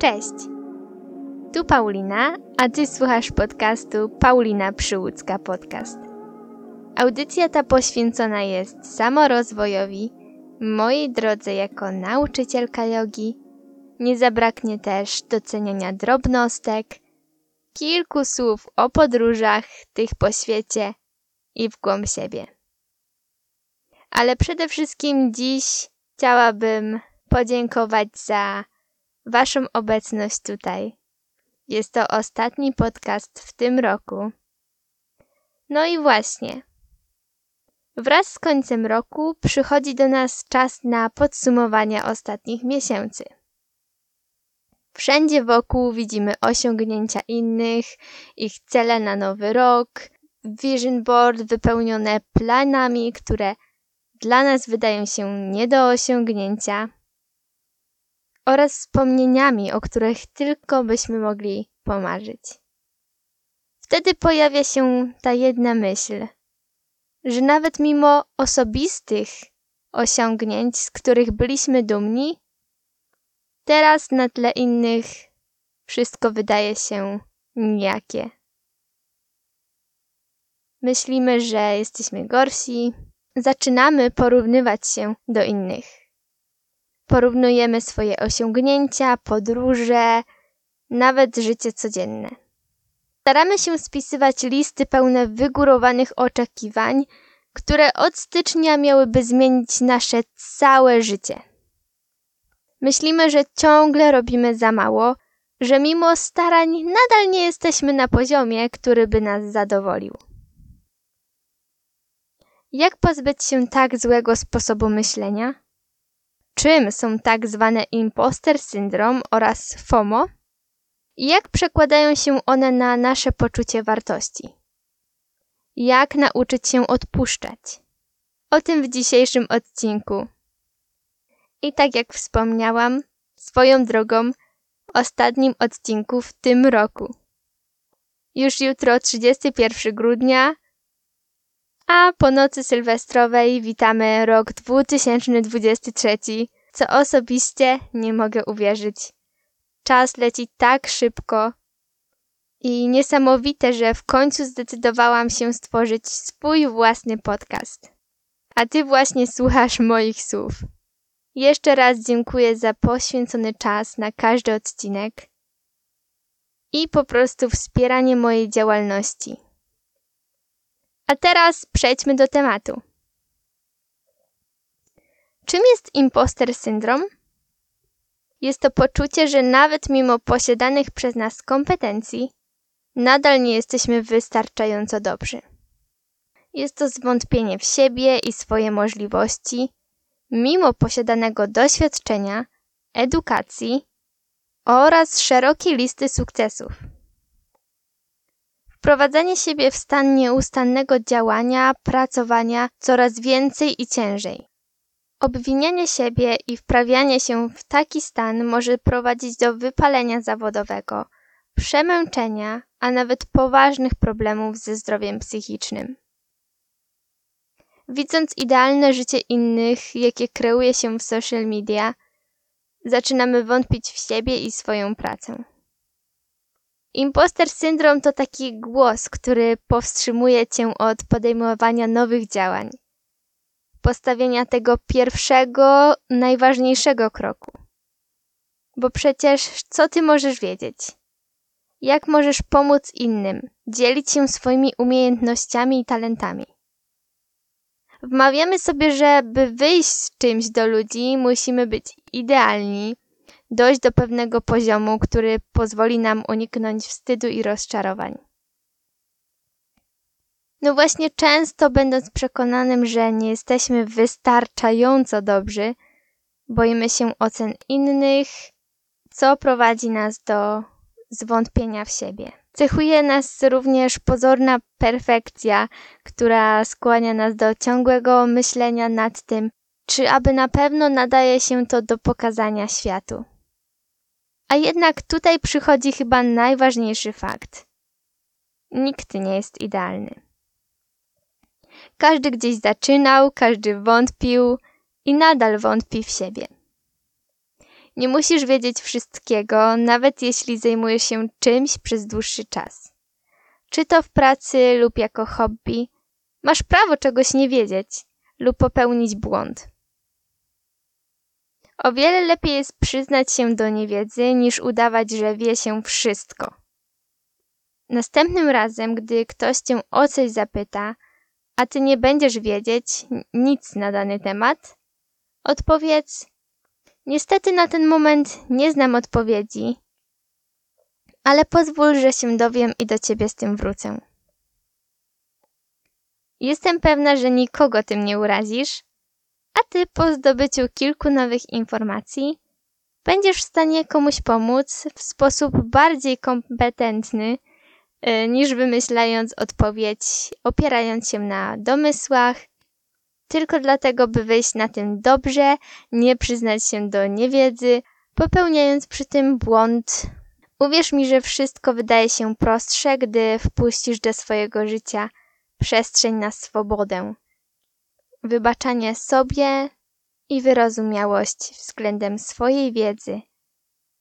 Cześć! Tu Paulina, a ty słuchasz podcastu Paulina Przyłódzka Podcast. Audycja ta poświęcona jest samorozwojowi, mojej drodze jako nauczycielka jogi. Nie zabraknie też doceniania drobnostek, kilku słów o podróżach, tych po świecie i w głąb siebie. Ale przede wszystkim dziś chciałabym podziękować za Waszą obecność tutaj. Jest to ostatni podcast w tym roku. No i właśnie. Wraz z końcem roku przychodzi do nas czas na podsumowanie ostatnich miesięcy. Wszędzie wokół widzimy osiągnięcia innych, ich cele na nowy rok, vision board wypełnione planami, które dla nas wydają się nie do osiągnięcia, oraz wspomnieniami, o których tylko byśmy mogli pomarzyć. Wtedy pojawia się ta jedna myśl, że nawet mimo osobistych osiągnięć, z których byliśmy dumni, teraz na tle innych wszystko wydaje się nijakie. Myślimy, że jesteśmy gorsi, zaczynamy porównywać się do innych. Porównujemy swoje osiągnięcia, podróże, nawet życie codzienne. Staramy się spisywać listy pełne wygórowanych oczekiwań, które od stycznia miałyby zmienić nasze całe życie. Myślimy, że ciągle robimy za mało, że mimo starań nadal nie jesteśmy na poziomie, który by nas zadowolił. Jak pozbyć się tak złego sposobu myślenia? Czym są tak zwane imposter syndrom oraz FOMO? I jak przekładają się one na nasze poczucie wartości? Jak nauczyć się odpuszczać? O tym w dzisiejszym odcinku. I tak jak wspomniałam, swoją drogą, ostatnim odcinku w tym roku. Już jutro 31 grudnia, a po nocy sylwestrowej witamy rok 2023, co osobiście nie mogę uwierzyć. Czas leci tak szybko i niesamowite, że w końcu zdecydowałam się stworzyć swój własny podcast. A ty właśnie słuchasz moich słów. Jeszcze raz dziękuję za poświęcony czas na każdy odcinek i po prostu wspieranie mojej działalności. A teraz przejdźmy do tematu. Czym jest imposter syndrom? Jest to poczucie, że nawet mimo posiadanych przez nas kompetencji, nadal nie jesteśmy wystarczająco dobrzy. Jest to zwątpienie w siebie i swoje możliwości, mimo posiadanego doświadczenia, edukacji oraz szerokiej listy sukcesów. Wprowadzanie siebie w stan nieustannego działania, pracowania coraz więcej i ciężej. Obwinianie siebie i wprawianie się w taki stan może prowadzić do wypalenia zawodowego, przemęczenia, a nawet poważnych problemów ze zdrowiem psychicznym. Widząc idealne życie innych, jakie kreuje się w social media, zaczynamy wątpić w siebie i swoją pracę. Imposter syndrom to taki głos, który powstrzymuje cię od podejmowania nowych działań, postawienia tego pierwszego, najważniejszego kroku. Bo przecież co ty możesz wiedzieć? Jak możesz pomóc innym, dzielić się swoimi umiejętnościami i talentami? Wmawiamy sobie, że by wyjść z czymś do ludzi, musimy być idealni, dojść do pewnego poziomu, który pozwoli nam uniknąć wstydu i rozczarowań. No właśnie, często będąc przekonanym, że nie jesteśmy wystarczająco dobrzy, boimy się ocen innych, co prowadzi nas do zwątpienia w siebie. Cechuje nas również pozorna perfekcja, która skłania nas do ciągłego myślenia nad tym, czy aby na pewno nadaje się to do pokazania światu. A jednak tutaj przychodzi chyba najważniejszy fakt. Nikt nie jest idealny. Każdy gdzieś zaczynał, każdy wątpił i nadal wątpi w siebie. Nie musisz wiedzieć wszystkiego, nawet jeśli zajmujesz się czymś przez dłuższy czas. Czy to w pracy lub jako hobby, masz prawo czegoś nie wiedzieć lub popełnić błąd. O wiele lepiej jest przyznać się do niewiedzy, niż udawać, że wie się wszystko. Następnym razem, gdy ktoś cię o coś zapyta, a ty nie będziesz wiedzieć nic na dany temat, odpowiedz: Niestety na ten moment nie znam odpowiedzi, ale pozwól, że się dowiem i do ciebie z tym wrócę. Jestem pewna, że nikogo tym nie urazisz, a ty po zdobyciu kilku nowych informacji będziesz w stanie komuś pomóc w sposób bardziej kompetentny y, niż wymyślając odpowiedź, opierając się na domysłach, tylko dlatego, by wyjść na tym dobrze, nie przyznać się do niewiedzy, popełniając przy tym błąd. Uwierz mi, że wszystko wydaje się prostsze, gdy wpuścisz do swojego życia przestrzeń na swobodę wybaczanie sobie i wyrozumiałość względem swojej wiedzy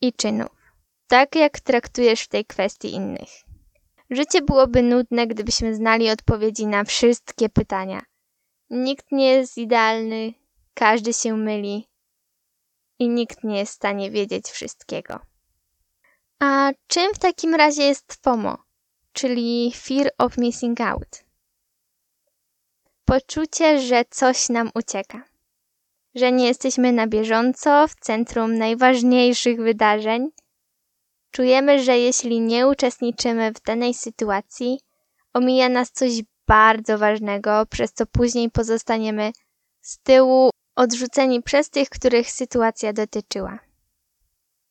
i czynów, tak jak traktujesz w tej kwestii innych. Życie byłoby nudne, gdybyśmy znali odpowiedzi na wszystkie pytania. Nikt nie jest idealny, każdy się myli i nikt nie jest w stanie wiedzieć wszystkiego. A czym w takim razie jest FOMO, czyli Fear of Missing Out? Poczucie, że coś nam ucieka. Że nie jesteśmy na bieżąco w centrum najważniejszych wydarzeń. Czujemy, że jeśli nie uczestniczymy w danej sytuacji, omija nas coś bardzo ważnego, przez co później pozostaniemy z tyłu, odrzuceni przez tych, których sytuacja dotyczyła.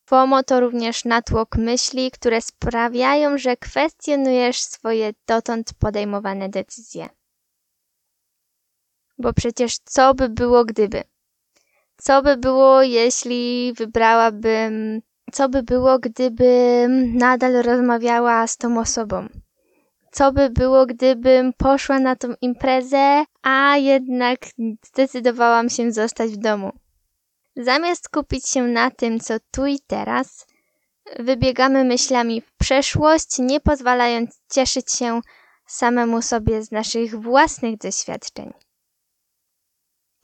FOMO to również natłok myśli, które sprawiają, że kwestionujesz swoje dotąd podejmowane decyzje. Bo przecież co by było gdyby? Co by było, jeśli wybrałabym... Co by było, gdybym nadal rozmawiała z tą osobą? Co by było, gdybym poszła na tą imprezę, a jednak zdecydowałam się zostać w domu? Zamiast skupić się na tym, co tu i teraz, wybiegamy myślami w przeszłość, nie pozwalając cieszyć się samemu sobie z naszych własnych doświadczeń.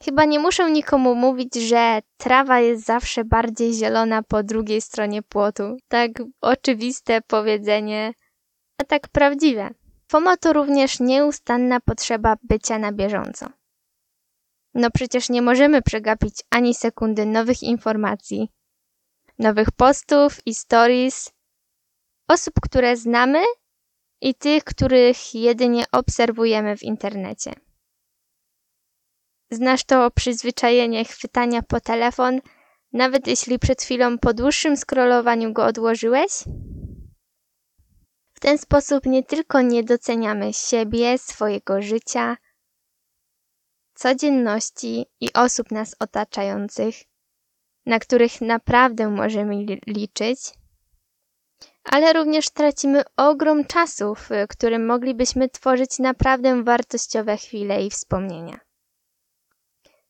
Chyba nie muszę nikomu mówić, że trawa jest zawsze bardziej zielona po drugiej stronie płotu. Tak oczywiste powiedzenie, a tak prawdziwe. FOMO to również nieustanna potrzeba bycia na bieżąco. No przecież nie możemy przegapić ani sekundy nowych informacji, nowych postów i stories, osób, które znamy i tych, których jedynie obserwujemy w internecie. Znasz to przyzwyczajenie chwytania po telefon, nawet jeśli przed chwilą po dłuższym scrollowaniu go odłożyłeś? W ten sposób nie tylko nie doceniamy siebie, swojego życia, codzienności i osób nas otaczających, na których naprawdę możemy liczyć, ale również tracimy ogrom czasu, w którym moglibyśmy tworzyć naprawdę wartościowe chwile i wspomnienia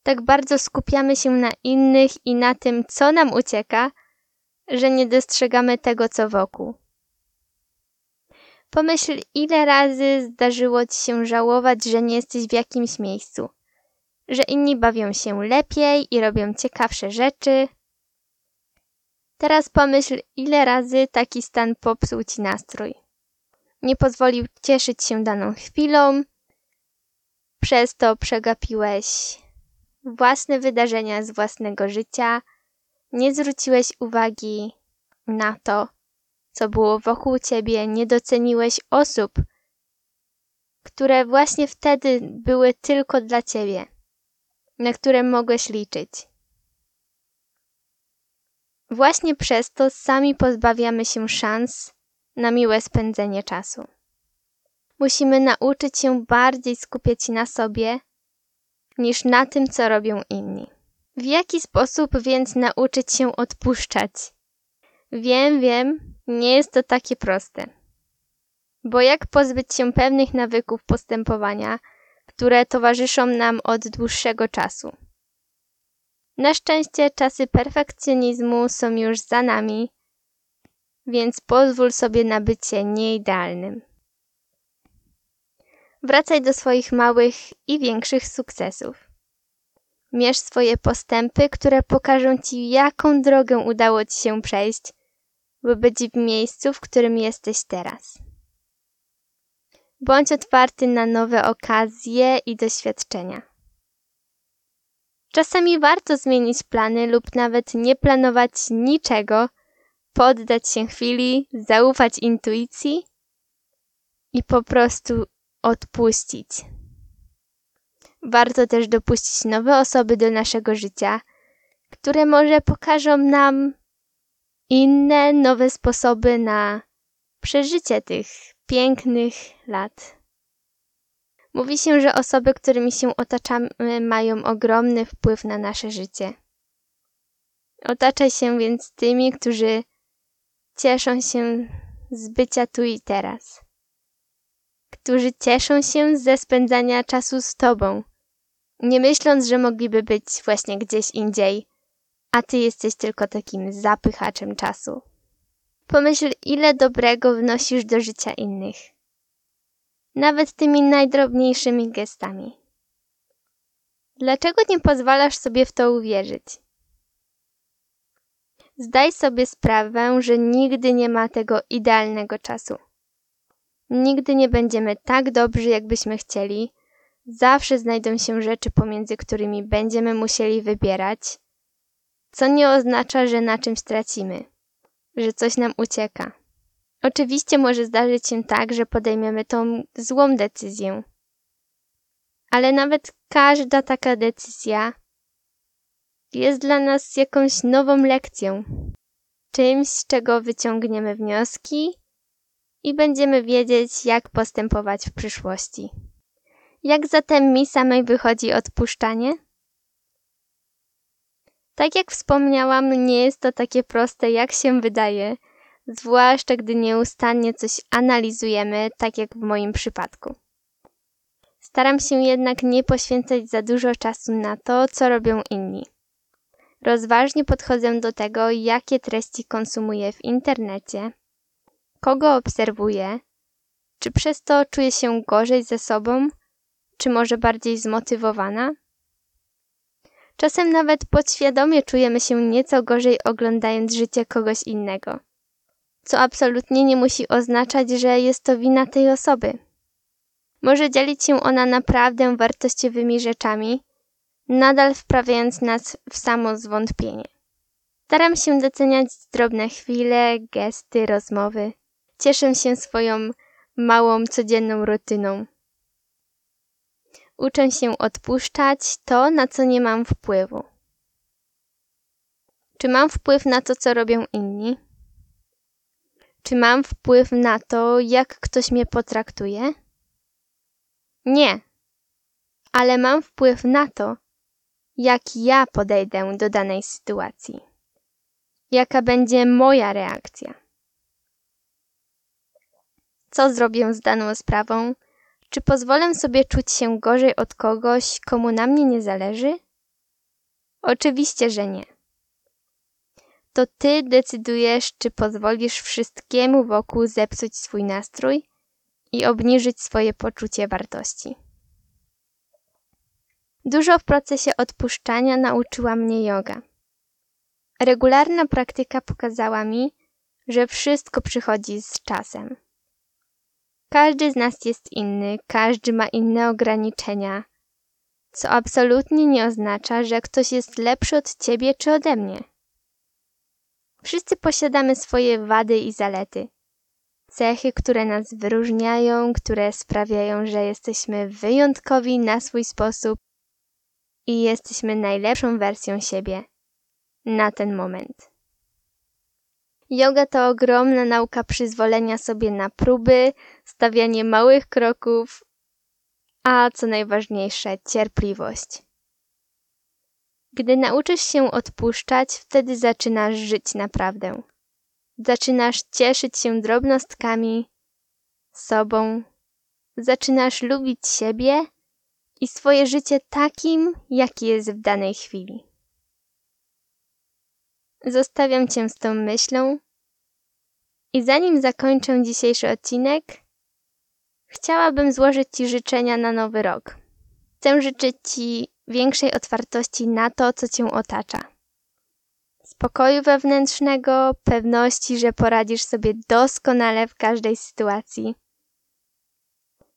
tak bardzo skupiamy się na innych i na tym, co nam ucieka, że nie dostrzegamy tego, co wokół. Pomyśl, ile razy zdarzyło ci się żałować, że nie jesteś w jakimś miejscu, że inni bawią się lepiej i robią ciekawsze rzeczy. Teraz pomyśl, ile razy taki stan popsuł ci nastrój. Nie pozwolił cieszyć się daną chwilą, przez to przegapiłeś własne wydarzenia z własnego życia, nie zwróciłeś uwagi na to, co było wokół ciebie, nie doceniłeś osób, które właśnie wtedy były tylko dla ciebie, na które mogłeś liczyć. Właśnie przez to sami pozbawiamy się szans na miłe spędzenie czasu. Musimy nauczyć się bardziej skupiać na sobie niż na tym, co robią inni. W jaki sposób więc nauczyć się odpuszczać? Wiem, wiem, nie jest to takie proste. Bo jak pozbyć się pewnych nawyków postępowania, które towarzyszą nam od dłuższego czasu? Na szczęście czasy perfekcjonizmu są już za nami, więc pozwól sobie na bycie nieidealnym. Wracaj do swoich małych i większych sukcesów. Mierz swoje postępy, które pokażą Ci, jaką drogę udało Ci się przejść, by być w miejscu, w którym jesteś teraz. Bądź otwarty na nowe okazje i doświadczenia. Czasami warto zmienić plany lub nawet nie planować niczego, poddać się chwili, zaufać intuicji i po prostu odpuścić. Warto też dopuścić nowe osoby do naszego życia, które może pokażą nam inne, nowe sposoby na przeżycie tych pięknych lat. Mówi się, że osoby, którymi się otaczamy, mają ogromny wpływ na nasze życie. Otaczaj się więc tymi, którzy cieszą się z bycia tu i teraz, którzy cieszą się ze spędzania czasu z Tobą, nie myśląc, że mogliby być właśnie gdzieś indziej, a Ty jesteś tylko takim zapychaczem czasu. Pomyśl, ile dobrego wnosisz do życia innych. Nawet tymi najdrobniejszymi gestami. Dlaczego nie pozwalasz sobie w to uwierzyć? Zdaj sobie sprawę, że nigdy nie ma tego idealnego czasu. Nigdy nie będziemy tak dobrzy, jakbyśmy chcieli. Zawsze znajdą się rzeczy, pomiędzy którymi będziemy musieli wybierać, co nie oznacza, że na czymś tracimy że coś nam ucieka. Oczywiście może zdarzyć się tak, że podejmiemy tą złą decyzję. Ale nawet każda taka decyzja jest dla nas jakąś nową lekcją, czymś, z czego wyciągniemy wnioski i będziemy wiedzieć, jak postępować w przyszłości. Jak zatem mi samej wychodzi odpuszczanie? Tak jak wspomniałam, nie jest to takie proste, jak się wydaje, zwłaszcza gdy nieustannie coś analizujemy, tak jak w moim przypadku. Staram się jednak nie poświęcać za dużo czasu na to, co robią inni. Rozważnie podchodzę do tego, jakie treści konsumuję w internecie, kogo obserwuję, czy przez to czuję się gorzej ze sobą, czy może bardziej zmotywowana. Czasem nawet podświadomie czujemy się nieco gorzej oglądając życie kogoś innego. Co absolutnie nie musi oznaczać, że jest to wina tej osoby. Może dzielić się ona naprawdę wartościowymi rzeczami, nadal wprawiając nas w samo zwątpienie. Staram się doceniać drobne chwile, gesty, rozmowy. Cieszę się swoją małą, codzienną rutyną. Uczę się odpuszczać to, na co nie mam wpływu. Czy mam wpływ na to, co robią inni? Czy mam wpływ na to, jak ktoś mnie potraktuje? Nie, ale mam wpływ na to, jak ja podejdę do danej sytuacji. Jaka będzie moja reakcja? Co zrobię z daną sprawą? Czy pozwolę sobie czuć się gorzej od kogoś, komu na mnie nie zależy? Oczywiście, że nie. To ty decydujesz, czy pozwolisz wszystkiemu wokół zepsuć swój nastrój i obniżyć swoje poczucie wartości. Dużo w procesie odpuszczania nauczyła mnie yoga. Regularna praktyka pokazała mi, że wszystko przychodzi z czasem. Każdy z nas jest inny, każdy ma inne ograniczenia, co absolutnie nie oznacza, że ktoś jest lepszy od ciebie czy ode mnie. Wszyscy posiadamy swoje wady i zalety. Cechy, które nas wyróżniają, które sprawiają, że jesteśmy wyjątkowi na swój sposób i jesteśmy najlepszą wersją siebie na ten moment. Yoga to ogromna nauka przyzwolenia sobie na próby, stawianie małych kroków, a co najważniejsze, cierpliwość. Gdy nauczysz się odpuszczać, wtedy zaczynasz żyć naprawdę. Zaczynasz cieszyć się drobnostkami, sobą, zaczynasz lubić siebie i swoje życie takim, jaki jest w danej chwili. Zostawiam Cię z tą myślą. I zanim zakończę dzisiejszy odcinek, chciałabym złożyć Ci życzenia na nowy rok. Chcę życzyć Ci większej otwartości na to, co Cię otacza. Spokoju wewnętrznego, pewności, że poradzisz sobie doskonale w każdej sytuacji.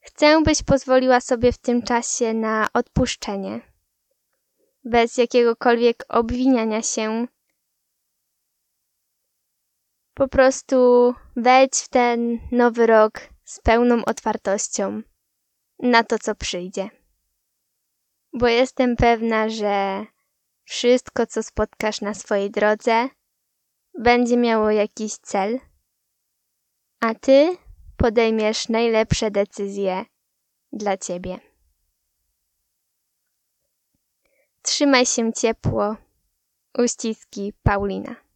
Chcę, byś pozwoliła sobie w tym czasie na odpuszczenie, bez jakiegokolwiek obwiniania się. Po prostu wejdź w ten nowy rok z pełną otwartością na to, co przyjdzie. Bo jestem pewna, że wszystko, co spotkasz na swojej drodze, będzie miało jakiś cel, a ty podejmiesz najlepsze decyzje dla ciebie. Trzymaj się ciepło. Uściski Paulina.